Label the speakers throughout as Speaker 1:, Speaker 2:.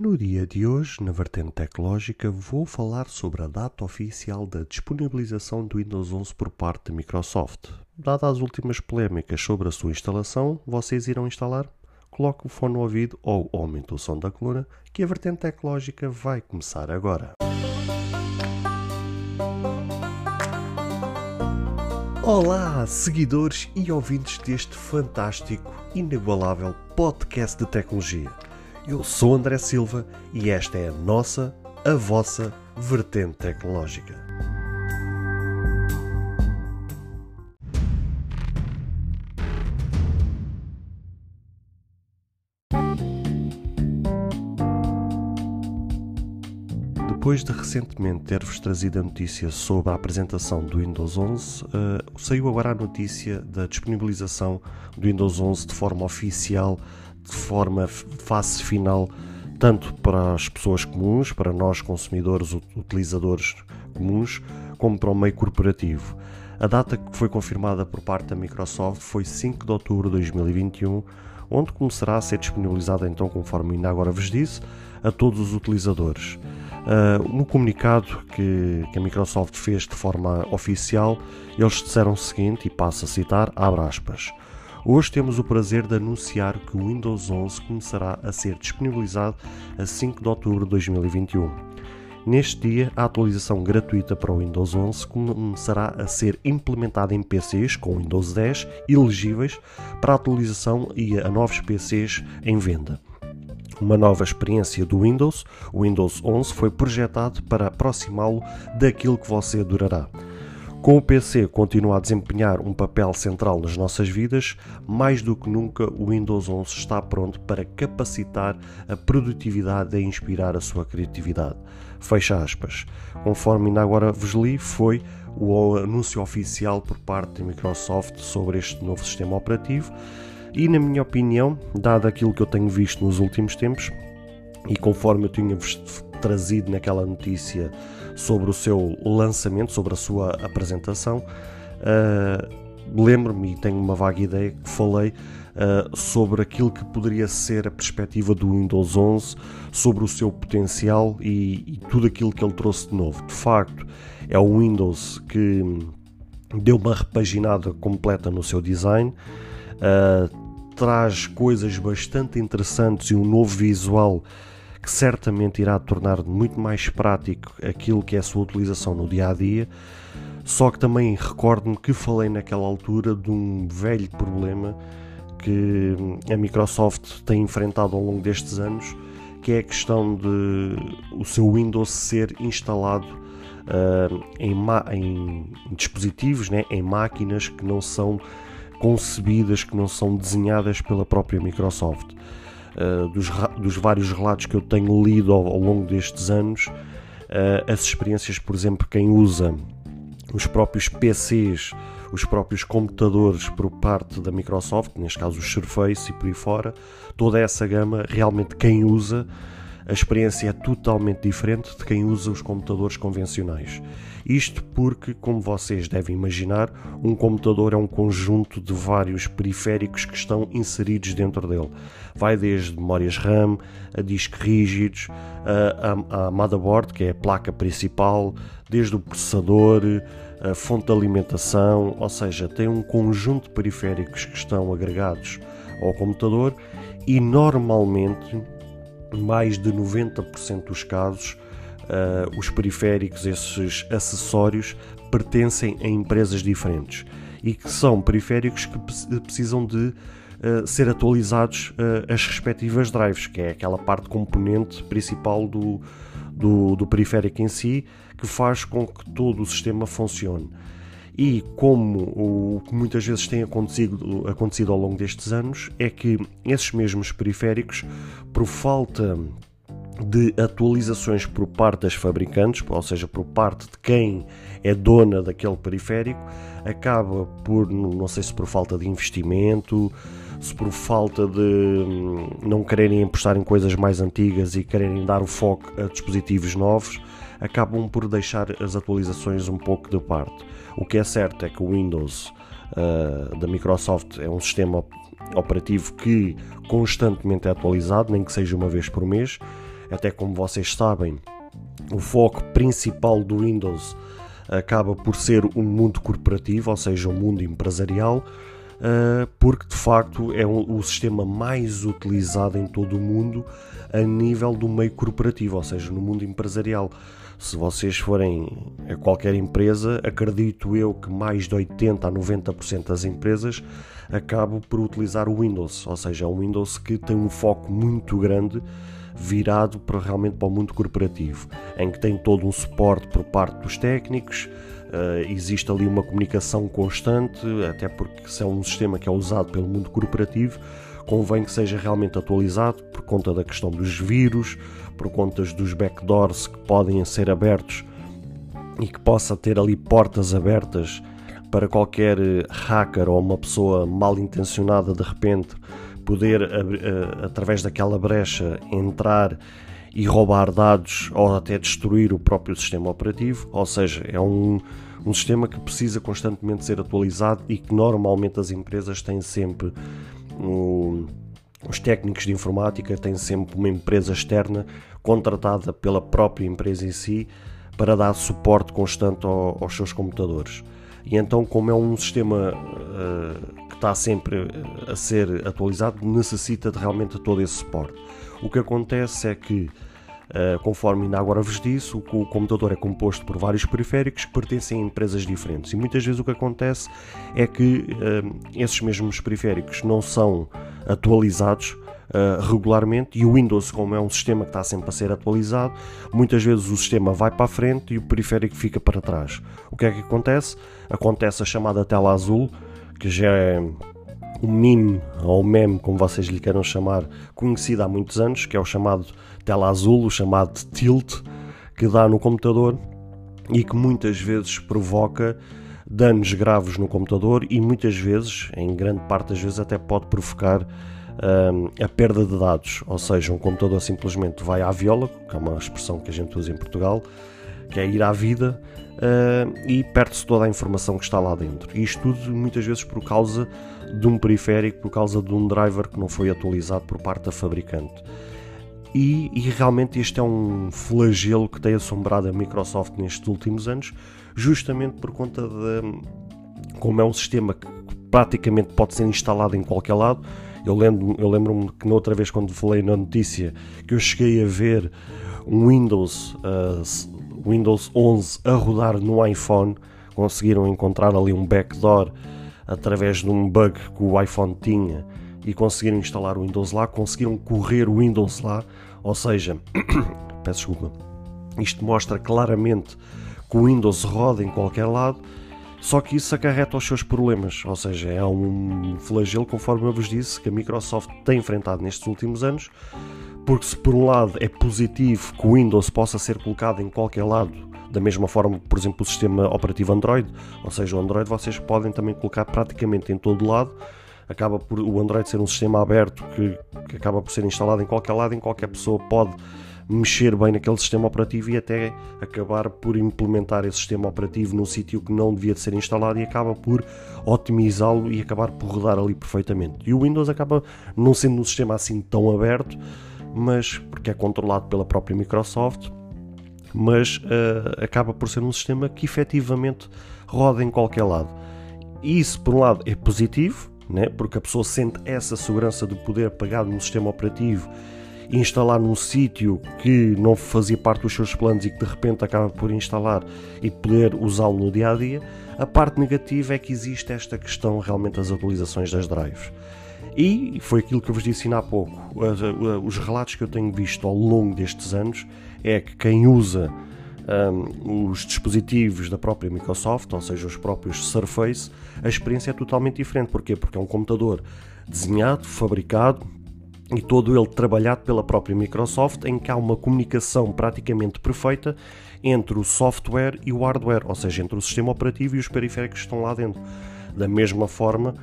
Speaker 1: No dia de hoje, na vertente tecnológica, vou falar sobre a data oficial da disponibilização do Windows 11 por parte da Microsoft. Dadas as últimas polémicas sobre a sua instalação, vocês irão instalar? Coloque o fone no ouvido ou aumente o som da coluna, que a vertente tecnológica vai começar agora. Olá, seguidores e ouvintes deste fantástico, inigualável podcast de tecnologia. Eu sou André Silva e esta é a nossa, a vossa vertente tecnológica. Depois de recentemente ter-vos trazido a notícia sobre a apresentação do Windows 11, uh, saiu agora a notícia da disponibilização do Windows 11 de forma oficial de forma face final, tanto para as pessoas comuns, para nós consumidores, utilizadores comuns, como para o meio corporativo. A data que foi confirmada por parte da Microsoft foi 5 de outubro de 2021, onde começará a ser disponibilizada, então, conforme ainda agora vos disse, a todos os utilizadores. Uh, no comunicado que, que, a Microsoft fez de forma oficial, eles disseram o seguinte, e passo a citar, abre aspas, Hoje temos o prazer de anunciar que o Windows 11 começará a ser disponibilizado a 5 de outubro de 2021. Neste dia, a atualização gratuita para o Windows 11 começará a ser implementada em PCs com Windows 10 elegíveis para atualização e a novos PCs em venda. Uma nova experiência do Windows, o Windows 11 foi projetado para aproximá-lo daquilo que você adorará com o PC continua a desempenhar um papel central nas nossas vidas, mais do que nunca o Windows 11 está pronto para capacitar a produtividade e inspirar a sua criatividade. Fecha aspas. Conforme ainda agora vos li, foi o anúncio oficial por parte da Microsoft sobre este novo sistema operativo e, na minha opinião, dado aquilo que eu tenho visto nos últimos tempos e conforme eu tinha trazido naquela notícia sobre o seu lançamento, sobre a sua apresentação. Uh, Lembro-me e tenho uma vaga ideia que falei uh, sobre aquilo que poderia ser a perspectiva do Windows 11, sobre o seu potencial e, e tudo aquilo que ele trouxe de novo. De facto, é o Windows que deu uma repaginada completa no seu design, uh, traz coisas bastante interessantes e um novo visual que certamente irá tornar muito mais prático aquilo que é a sua utilização no dia a dia. Só que também recordo-me que falei naquela altura de um velho problema que a Microsoft tem enfrentado ao longo destes anos, que é a questão de o seu Windows ser instalado uh, em, em, dispositivos, né, em máquinas que não são concebidas, que não são desenhadas pela própria Microsoft. Eh, dos, dos, vários relatos que eu tenho lido ao, ao longo destes anos, uh, as experiências, por exemplo, quem usa os próprios PCs, os próprios computadores por parte da Microsoft, neste caso o Surface e por aí fora, toda essa gama, realmente quem usa a experiência é totalmente diferente de quem usa os computadores convencionais. Isto porque, como vocês devem imaginar, um computador é um conjunto de vários periféricos que estão inseridos dentro dele. Vai desde memórias RAM, a discos rígidos, a, a, a motherboard, que é a placa principal, desde o processador, a fonte de alimentação, ou seja, tem um conjunto de periféricos que estão agregados ao computador e normalmente mais de 90% dos casos, uh, os periféricos, esses acessórios, pertencem a empresas diferentes e que são periféricos que precisam de uh, ser atualizados uh, as respectivas drives, que é aquela parte componente principal do, do, do periférico em si, que faz com que todo o sistema funcione. E como o que muitas vezes tem acontecido, acontecido ao longo destes anos é que esses mesmos periféricos, por falta de atualizações por parte das fabricantes, ou seja, por parte de quem é dona daquele periférico, acaba por, não sei se por falta de investimento, se por falta de hum, não quererem apostar em coisas mais antigas e quererem dar o foco a dispositivos novos, acabam por deixar as atualizações um pouco de parte. O que é certo é que o Windows uh, da Microsoft é um sistema operativo que constantemente é atualizado, nem que seja uma vez por mês. até como vocês sabem, o foco principal do Windows acaba por ser o mundo corporativo, ou seja, o mundo empresarial, porque de facto é o sistema mais utilizado em todo o mundo a nível do meio corporativo, ou seja, no mundo empresarial. Se vocês forem a qualquer empresa, acredito eu que mais de 80 a 90% das empresas acabam por utilizar o Windows, ou seja, é um Windows que tem um foco muito grande virado para realmente para o mundo corporativo, em que tem todo um suporte por parte dos técnicos, uh, existe ali uma comunicação constante, até porque se é um sistema que é usado pelo mundo corporativo, convém que seja realmente atualizado por conta da questão dos vírus, por conta dos backdoors que podem ser abertos e que possa ter ali portas abertas para qualquer eh, hacker ou uma pessoa mal intencionada de repente poder, eh, através daquela brecha, entrar e roubar dados ou até destruir o próprio sistema operativo, ou seja, é um, um sistema que precisa constantemente ser atualizado e que normalmente as empresas têm sempre um, os técnicos de informática têm sempre uma empresa externa contratada pela própria empresa em si para dar suporte constante ao, aos seus computadores. E então, como é um sistema uh, que está sempre a ser atualizado, necessita de realmente todo esse suporte. O que acontece é que, uh, conforme ainda agora vos disse, o, computador é composto por vários periféricos que pertencem a empresas diferentes. E muitas vezes o que acontece é que uh, esses mesmos periféricos não são atualizados uh, regularmente e o Windows, como é um sistema que está sempre a ser atualizado, muitas vezes o sistema vai para a frente e o periférico fica para trás. O que é que acontece? Acontece a chamada tela azul, que já é um meme ou meme, como vocês lhe queiram chamar, conhecido há muitos anos, que é o chamado tela azul, o chamado tilt, que dá no computador e que muitas vezes provoca danos graves no computador e muitas vezes, em grande parte das vezes, até pode provocar a perda de dados, ou seja, um computador simplesmente vai à viola, que é uma expressão que a gente usa em Portugal, que é ir à vida uh, e perde-se toda a informação que está lá dentro. E isto tudo muitas vezes por causa de um periférico, por causa de um driver que não foi atualizado por parte da fabricante. E, e, realmente este é um flagelo que tem assombrado a Microsoft nestes últimos anos, justamente por conta de como é um sistema que praticamente pode ser instalado em qualquer lado, eu lembro-me eu lembro que na outra vez, quando falei na notícia, que eu cheguei a ver um Windows, uh, Windows 11 a rodar no iPhone, conseguiram encontrar ali um backdoor através de um bug que o iPhone tinha e conseguiram instalar o Windows lá, conseguiram correr o Windows lá, ou seja, peço desculpa, isto mostra claramente que o Windows roda em qualquer lado só que isso acarreta os seus problemas, ou seja, é um flagelo, conforme eu vos disse, que a Microsoft tem enfrentado nestes últimos anos, porque se por um lado é positivo que o Windows possa ser colocado em qualquer lado, da mesma forma, por exemplo, o sistema operativo Android, ou seja, o Android vocês podem também colocar praticamente em todo lado, acaba por o Android ser um sistema aberto que, que acaba por ser instalado em qualquer lado, em qualquer pessoa pode mexer bem naquele sistema operativo e até acabar por implementar esse sistema operativo num sítio que não devia de ser instalado e acaba por otimizá-lo e acabar por rodar ali perfeitamente. E o Windows acaba não sendo um sistema assim tão aberto, mas porque é controlado pela própria Microsoft, mas uh, acaba por ser um sistema que efetivamente roda em qualquer lado. E isso, por um lado, é positivo, né? porque a pessoa sente essa segurança de poder pegar no sistema operativo instalar num sítio que não fazia parte dos seus planos e que de repente acaba por instalar e poder usá-lo no dia a dia. A parte negativa é que existe esta questão realmente das atualizações das drives. E foi aquilo que eu vos disse há pouco. Os relatos que eu tenho visto ao longo destes anos é que quem usa um, os dispositivos da própria Microsoft, ou seja, os próprios Surface, a experiência é totalmente diferente. Porquê? Porque é um computador desenhado, fabricado, e todo ele trabalhado pela própria Microsoft, em que há uma comunicação praticamente perfeita entre o software e o hardware, ou seja, entre o sistema operativo e os periféricos que estão lá dentro. Da mesma forma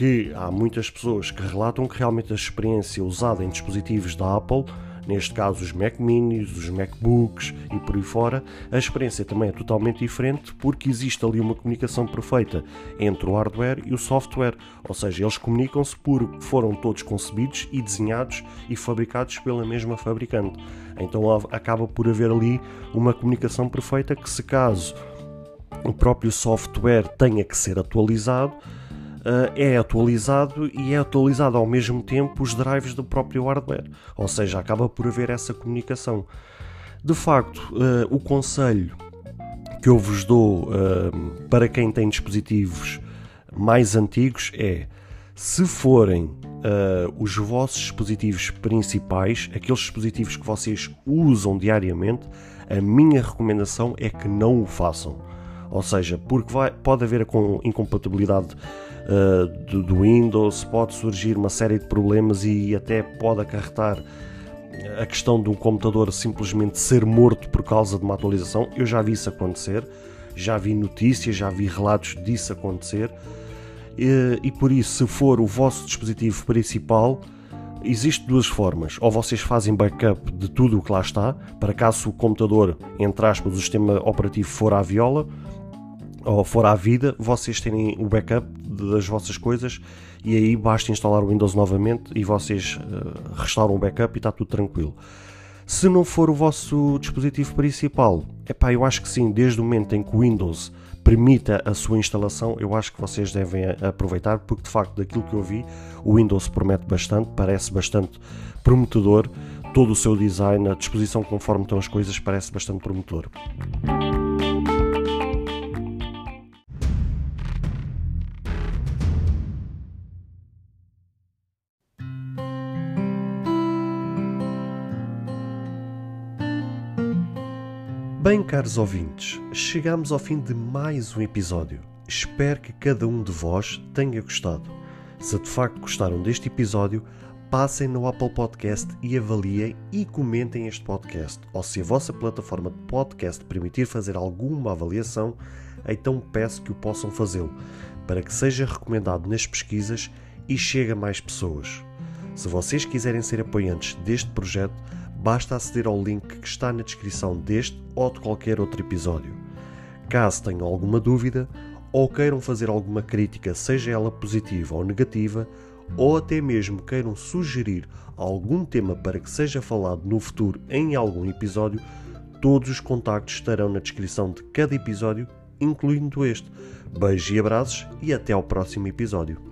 Speaker 1: que há muitas pessoas que relatam que realmente a experiência usada em dispositivos da Apple neste caso os Mac Minis, os MacBooks e por aí fora, a experiência também é totalmente diferente porque existe ali uma comunicação perfeita entre o hardware e o software, ou seja, eles comunicam-se porque foram todos concebidos e desenhados e fabricados pela mesma fabricante. Então acaba por haver ali uma comunicação perfeita que se caso o próprio software tenha que ser atualizado, uh, é atualizado e é atualizado ao mesmo tempo os drives do próprio hardware, ou seja, acaba por haver essa comunicação. De facto, uh, o conselho que eu vos dou uh, para quem tem dispositivos mais antigos é se forem os vossos dispositivos principais, aqueles dispositivos que vocês usam diariamente, a minha recomendação é que não o façam. Ou seja, porque vai, pode haver com incompatibilidade uh, do, do, Windows, pode surgir uma série de problemas e até pode acarretar a questão de um computador simplesmente ser morto por causa de uma atualização. Eu já vi isso acontecer, já vi notícias, já vi relatos disso acontecer. E, e por isso, se for o vosso dispositivo principal, Existem duas formas. Ou vocês fazem backup de tudo o que lá está, para caso o computador, entre aspas, o sistema operativo for à viola, ou for à vida, vocês terem o backup das vossas coisas e aí basta instalar o Windows novamente e vocês uh, restauram o backup e está tudo tranquilo. Se não for o vosso dispositivo principal, epá, eu acho que sim, desde o momento em que o Windows permita a sua instalação, eu acho que vocês devem aproveitar, porque de facto, daquilo que eu vi, o Windows promete bastante, parece bastante prometedor, todo o seu design, a disposição conforme estão as coisas, parece bastante prometedor. Bem, caros ouvintes, chegamos ao fim de mais um episódio. Espero que cada um de vós tenha gostado. Se de facto gostaram deste episódio, passem no Apple Podcast e avaliem e comentem este podcast. Ou se a vossa plataforma de podcast permitir fazer alguma avaliação, então peço que o possam fazê-lo, para que seja recomendado nas pesquisas e chegue a mais pessoas. Se vocês quiserem ser apoiantes deste projeto, basta aceder ao link que está na descrição deste ou de qualquer outro episódio. Caso tenham alguma dúvida ou queiram fazer alguma crítica, seja ela positiva ou negativa, ou até mesmo queiram sugerir algum tema para que seja falado no futuro em algum episódio, todos os contactos estarão na descrição de cada episódio, incluindo este. Beijos e abraços e até ao próximo episódio.